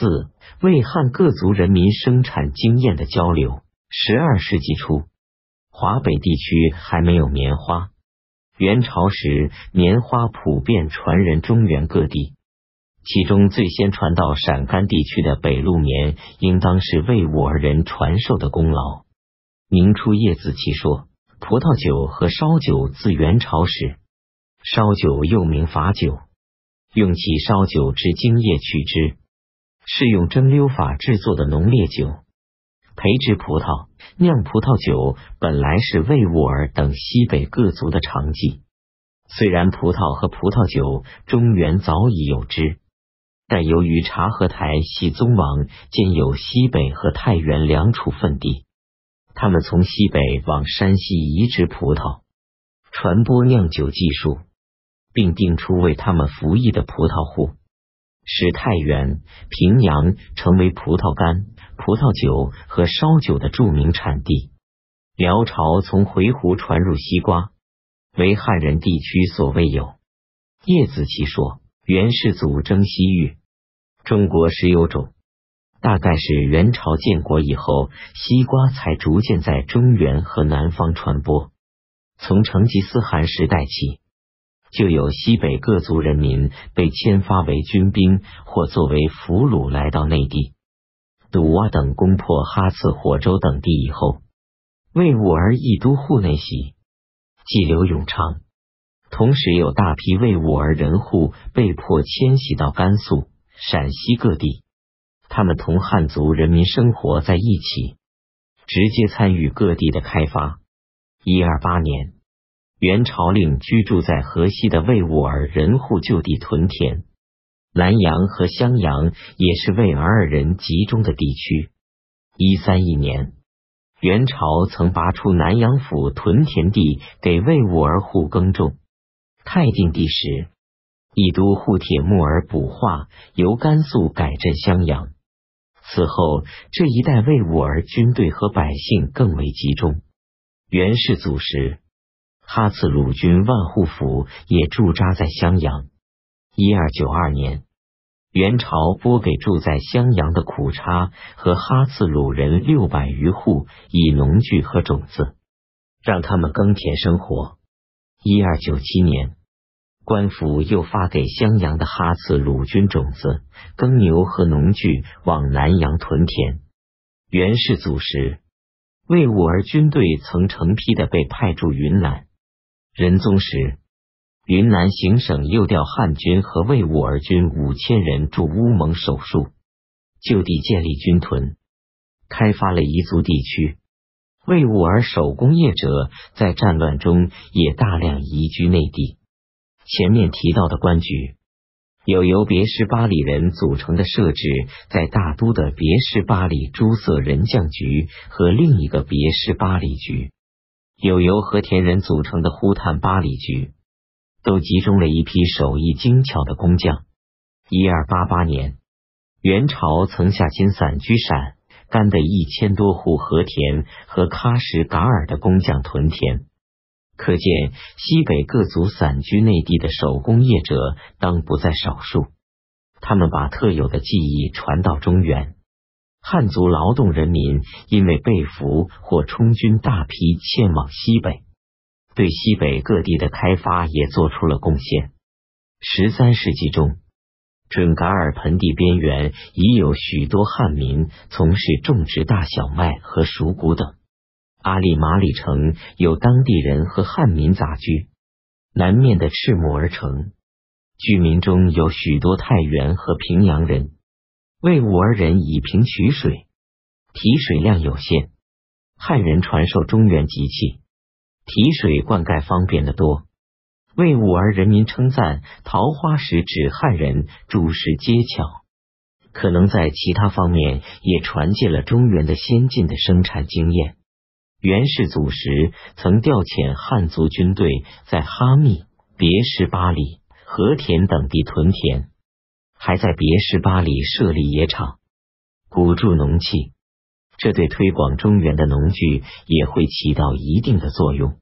四为汉各族人民生产经验的交流。十二世纪初，华北地区还没有棉花。元朝时，棉花普遍传人中原各地，其中最先传到陕甘地区的北路棉，应当是魏武人传授的功劳。明初叶子其说，葡萄酒和烧酒自元朝始，烧酒又名法酒。用其烧酒之精液取之，是用蒸馏法制作的浓烈酒。培植葡萄、酿葡萄酒本来是魏武儿等西北各族的常技。虽然葡萄和葡萄酒中原早已有之，但由于察合台系宗王兼有西北和太原两处分地，他们从西北往山西移植葡萄，传播酿酒技术。并定出为他们服役的葡萄户，使太原、平阳成为葡萄干、葡萄酒和烧酒的著名产地。辽朝从回鹘传入西瓜，为汉人地区所未有。叶子奇说，元世祖征西域，中国石油种，大概是元朝建国以后，西瓜才逐渐在中原和南方传播。从成吉思汗时代起。就有西北各族人民被迁发为军兵或作为俘虏来到内地。赌洼等攻破哈次、火州等地以后，魏武儿一都户内徙，即刘永昌。同时有大批魏武儿人户被迫迁徙到甘肃、陕西各地，他们同汉族人民生活在一起，直接参与各地的开发。一二八年。元朝令居住在河西的魏武儿人户就地屯田，南阳和襄阳也是魏尔尔人集中的地区。一三一年，元朝曾拔出南阳府屯田地给魏武儿户耕种。太定帝时，以都护铁木儿补化，由甘肃改镇襄阳。此后，这一带魏武儿军队和百姓更为集中。元世祖时。哈次鲁军万户府也驻扎在襄阳。一二九二年，元朝拨给住在襄阳的苦差和哈刺鲁人六百余户以农具和种子，让他们耕田生活。一二九七年，官府又发给襄阳的哈刺鲁军种子、耕牛和农具，往南阳屯田。元世祖时，魏武儿军队曾成批的被派驻云南。仁宗时，云南行省又调汉军和魏武儿军五千人驻乌蒙守戍，就地建立军屯，开发了彝族地区。魏武儿手工业者在战乱中也大量移居内地。前面提到的官局，有由别氏巴里人组成的设置在大都的别氏巴里诸色人将局和另一个别氏巴里局。有由和田人组成的呼探八里局，都集中了一批手艺精巧的工匠。一二八八年，元朝曾下金散居陕甘的一千多户和田和喀什噶尔的工匠屯田，可见西北各族散居内地的手工业者当不在少数。他们把特有的技艺传到中原。汉族劳动人民因为被俘或充军，大批迁往西北，对西北各地的开发也做出了贡献。十三世纪中，准噶尔盆地边缘已有许多汉民从事种植大小麦和熟谷等。阿里马里城有当地人和汉民杂居，南面的赤木儿城居民中有许多太原和平阳人。魏武儿人以平取水，提水量有限。汉人传授中原机器，提水灌溉方便得多。魏武儿人民称赞桃花石指汉人诸事皆巧，可能在其他方面也传借了中原的先进的生产经验。元世祖时曾调遣汉族军队在哈密、别什巴里、和田等地屯田。还在别氏巴里设立野场，鼓助农器，这对推广中原的农具也会起到一定的作用。